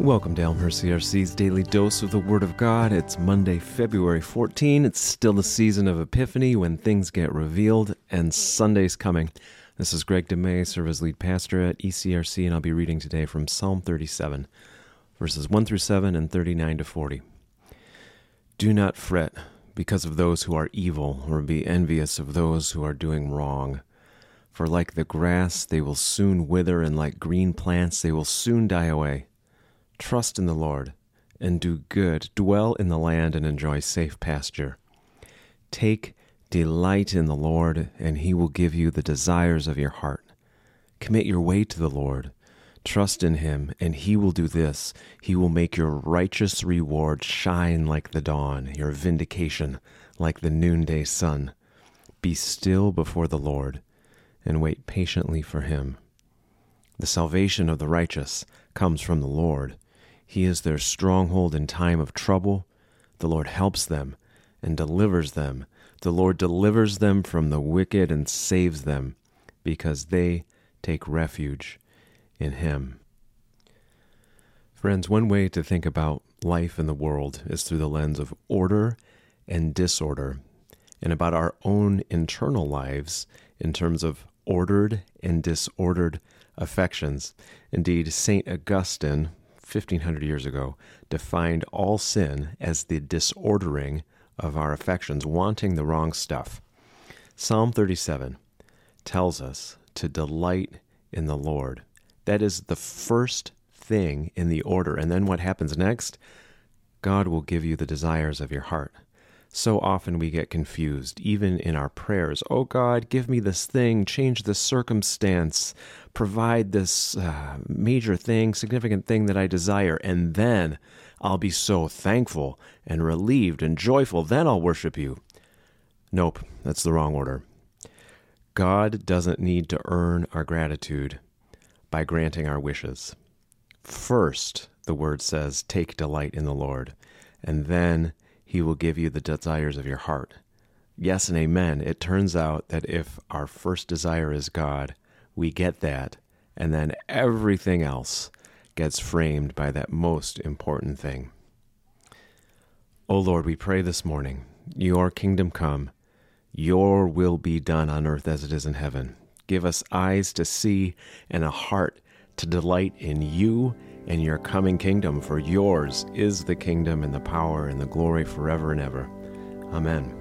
Welcome to Elmhurst CRC's daily dose of the Word of God. It's Monday, February 14. It's still the season of Epiphany when things get revealed, and Sunday's coming. This is Greg DeMay, serve as lead pastor at ECRC, and I'll be reading today from Psalm 37, verses 1 through 7 and 39 to 40. Do not fret because of those who are evil, or be envious of those who are doing wrong. For like the grass, they will soon wither, and like green plants, they will soon die away. Trust in the Lord and do good. Dwell in the land and enjoy safe pasture. Take delight in the Lord, and he will give you the desires of your heart. Commit your way to the Lord. Trust in him, and he will do this. He will make your righteous reward shine like the dawn, your vindication like the noonday sun. Be still before the Lord, and wait patiently for him. The salvation of the righteous comes from the Lord. He is their stronghold in time of trouble. The Lord helps them and delivers them. The Lord delivers them from the wicked and saves them because they take refuge in Him. Friends, one way to think about life in the world is through the lens of order and disorder, and about our own internal lives in terms of ordered and disordered affections. Indeed, St. Augustine 1500 years ago, defined all sin as the disordering of our affections, wanting the wrong stuff. Psalm 37 tells us to delight in the Lord. That is the first thing in the order. And then what happens next? God will give you the desires of your heart. So often we get confused, even in our prayers. Oh God, give me this thing, change this circumstance, provide this uh, major thing, significant thing that I desire, and then I'll be so thankful and relieved and joyful. Then I'll worship you. Nope, that's the wrong order. God doesn't need to earn our gratitude by granting our wishes. First, the word says, take delight in the Lord, and then he will give you the desires of your heart. Yes and amen. It turns out that if our first desire is God, we get that, and then everything else gets framed by that most important thing. O oh Lord, we pray this morning, your kingdom come, your will be done on earth as it is in heaven. Give us eyes to see and a heart to delight in you and your coming kingdom, for yours is the kingdom and the power and the glory forever and ever. Amen.